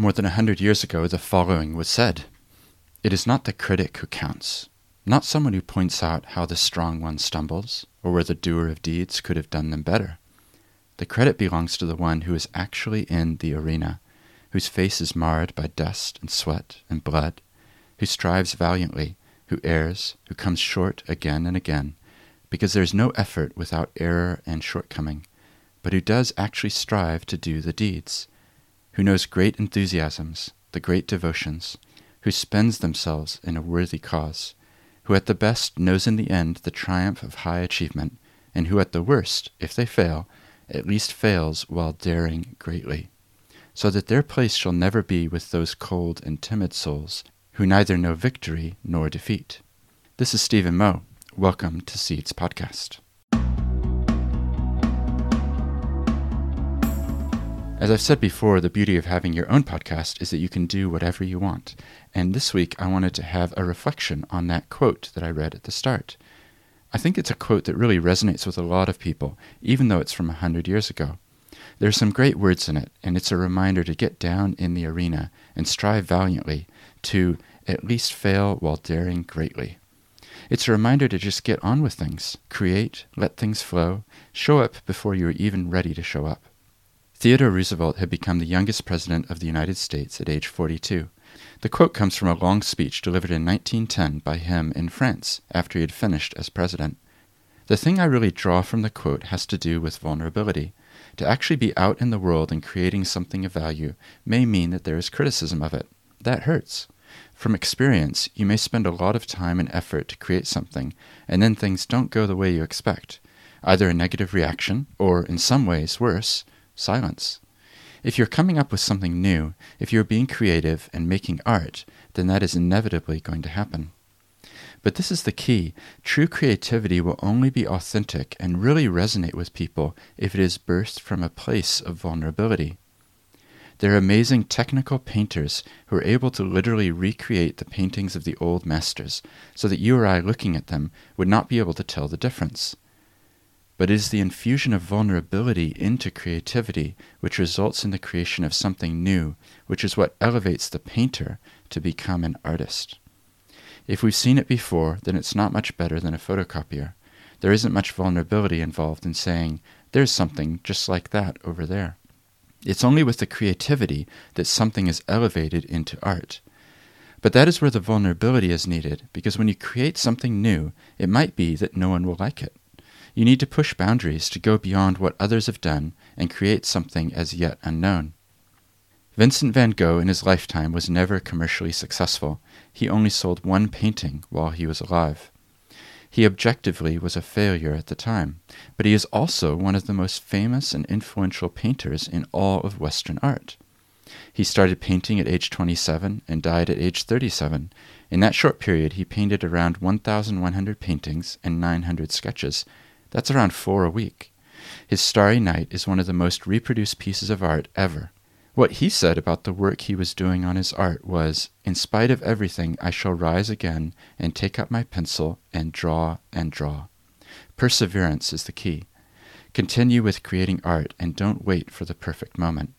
More than a hundred years ago, the following was said It is not the critic who counts, not someone who points out how the strong one stumbles, or where the doer of deeds could have done them better. The credit belongs to the one who is actually in the arena, whose face is marred by dust and sweat and blood, who strives valiantly, who errs, who comes short again and again, because there is no effort without error and shortcoming, but who does actually strive to do the deeds, who knows great enthusiasms, the great devotions, who spends themselves in a worthy cause, who at the best knows in the end the triumph of high achievement, and who at the worst, if they fail, at least fails while daring greatly, so that their place shall never be with those cold and timid souls who neither know victory nor defeat. This is Stephen Moe. Welcome to Seeds Podcast. As I've said before, the beauty of having your own podcast is that you can do whatever you want. And this week I wanted to have a reflection on that quote that I read at the start. I think it's a quote that really resonates with a lot of people, even though it's from a hundred years ago. There are some great words in it, and it's a reminder to get down in the arena and strive valiantly to at least fail while daring greatly. It's a reminder to just get on with things, create, let things flow, show up before you're even ready to show up. Theodore Roosevelt had become the youngest president of the United States at age 42. The quote comes from a long speech delivered in 1910 by him in France after he had finished as president. The thing I really draw from the quote has to do with vulnerability. To actually be out in the world and creating something of value may mean that there is criticism of it. That hurts. From experience, you may spend a lot of time and effort to create something, and then things don't go the way you expect. Either a negative reaction, or, in some ways, worse, silence. If you're coming up with something new, if you're being creative and making art, then that is inevitably going to happen. But this is the key. True creativity will only be authentic and really resonate with people if it is birthed from a place of vulnerability. There are amazing technical painters who are able to literally recreate the paintings of the old masters so that you or I looking at them would not be able to tell the difference but it is the infusion of vulnerability into creativity which results in the creation of something new, which is what elevates the painter to become an artist. If we've seen it before, then it's not much better than a photocopier. There isn't much vulnerability involved in saying, there's something just like that over there. It's only with the creativity that something is elevated into art. But that is where the vulnerability is needed, because when you create something new, it might be that no one will like it. You need to push boundaries to go beyond what others have done and create something as yet unknown. Vincent van Gogh in his lifetime was never commercially successful. He only sold one painting while he was alive. He objectively was a failure at the time, but he is also one of the most famous and influential painters in all of Western art. He started painting at age 27 and died at age 37. In that short period, he painted around 1,100 paintings and 900 sketches, that's around four a week. His Starry Night is one of the most reproduced pieces of art ever. What he said about the work he was doing on his art was, In spite of everything, I shall rise again and take up my pencil and draw and draw. Perseverance is the key. Continue with creating art and don't wait for the perfect moment.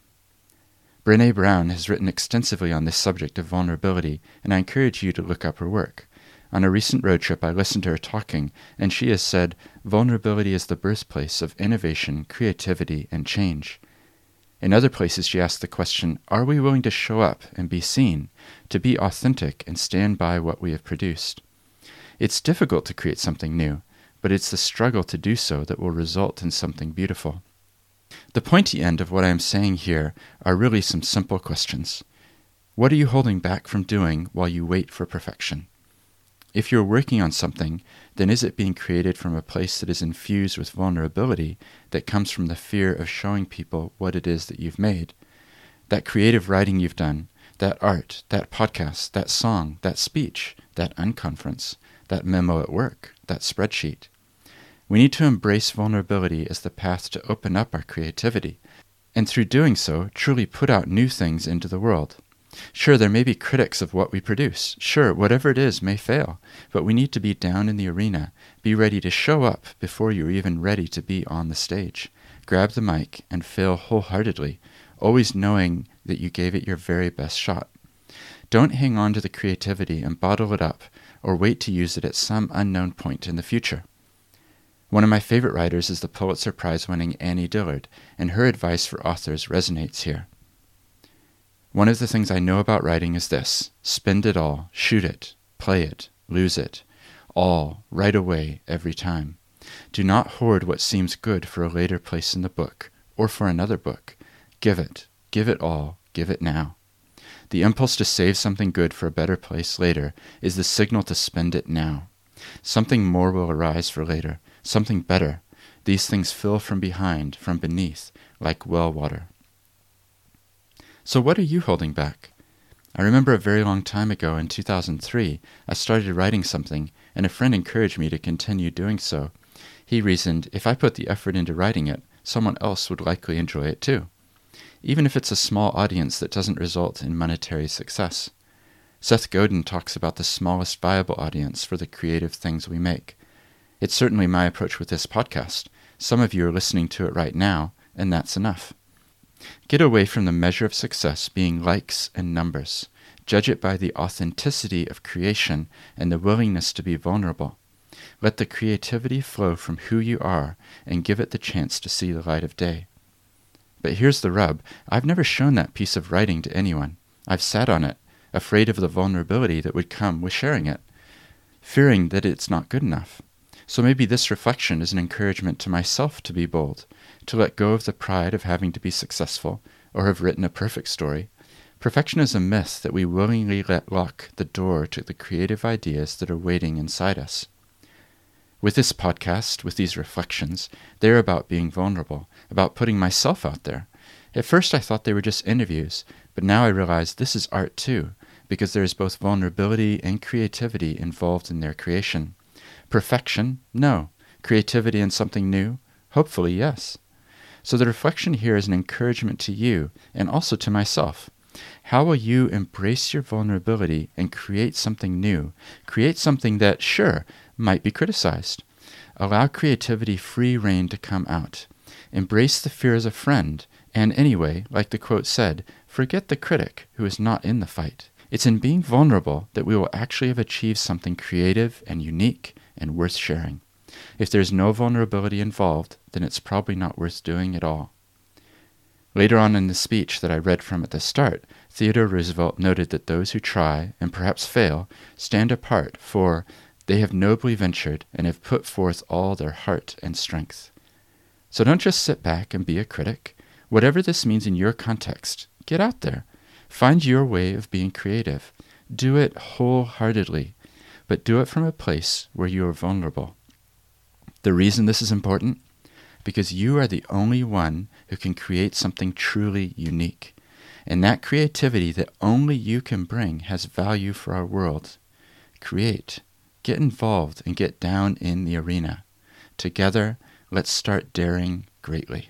Brene Brown has written extensively on this subject of vulnerability, and I encourage you to look up her work. On a recent road trip, I listened to her talking, and she has said, Vulnerability is the birthplace of innovation, creativity, and change. In other places, she asked the question, Are we willing to show up and be seen, to be authentic and stand by what we have produced? It's difficult to create something new, but it's the struggle to do so that will result in something beautiful. The pointy end of what I am saying here are really some simple questions. What are you holding back from doing while you wait for perfection? If you're working on something, then is it being created from a place that is infused with vulnerability that comes from the fear of showing people what it is that you've made? That creative writing you've done, that art, that podcast, that song, that speech, that unconference, that memo at work, that spreadsheet. We need to embrace vulnerability as the path to open up our creativity, and through doing so, truly put out new things into the world. Sure, there may be critics of what we produce. Sure, whatever it is may fail, but we need to be down in the arena, be ready to show up before you're even ready to be on the stage. Grab the mic and fail wholeheartedly, always knowing that you gave it your very best shot. Don't hang on to the creativity and bottle it up or wait to use it at some unknown point in the future. One of my favorite writers is the Pulitzer Prize winning Annie Dillard, and her advice for authors resonates here. One of the things I know about writing is this spend it all, shoot it, play it, lose it, all, right away, every time. Do not hoard what seems good for a later place in the book, or for another book. Give it, give it all, give it now. The impulse to save something good for a better place later is the signal to spend it now. Something more will arise for later, something better. These things fill from behind, from beneath, like well water. So, what are you holding back? I remember a very long time ago in 2003, I started writing something, and a friend encouraged me to continue doing so. He reasoned if I put the effort into writing it, someone else would likely enjoy it too, even if it's a small audience that doesn't result in monetary success. Seth Godin talks about the smallest viable audience for the creative things we make. It's certainly my approach with this podcast. Some of you are listening to it right now, and that's enough. Get away from the measure of success being likes and numbers. Judge it by the authenticity of creation and the willingness to be vulnerable. Let the creativity flow from who you are and give it the chance to see the light of day. But here's the rub I've never shown that piece of writing to anyone. I've sat on it, afraid of the vulnerability that would come with sharing it, fearing that it's not good enough. So maybe this reflection is an encouragement to myself to be bold, to let go of the pride of having to be successful or have written a perfect story. Perfection is a myth that we willingly let lock the door to the creative ideas that are waiting inside us. With this podcast, with these reflections, they're about being vulnerable, about putting myself out there. At first, I thought they were just interviews, but now I realize this is art too, because there is both vulnerability and creativity involved in their creation. Perfection? No. Creativity and something new? Hopefully, yes. So the reflection here is an encouragement to you and also to myself. How will you embrace your vulnerability and create something new? Create something that, sure, might be criticized. Allow creativity free rein to come out. Embrace the fear as a friend, and anyway, like the quote said, forget the critic who is not in the fight. It's in being vulnerable that we will actually have achieved something creative and unique and worth sharing. If there's no vulnerability involved, then it's probably not worth doing at all. Later on in the speech that I read from at the start, Theodore Roosevelt noted that those who try, and perhaps fail, stand apart, for they have nobly ventured and have put forth all their heart and strength. So don't just sit back and be a critic. Whatever this means in your context, get out there. Find your way of being creative. Do it wholeheartedly but do it from a place where you are vulnerable. The reason this is important? Because you are the only one who can create something truly unique. And that creativity that only you can bring has value for our world. Create, get involved, and get down in the arena. Together, let's start daring greatly.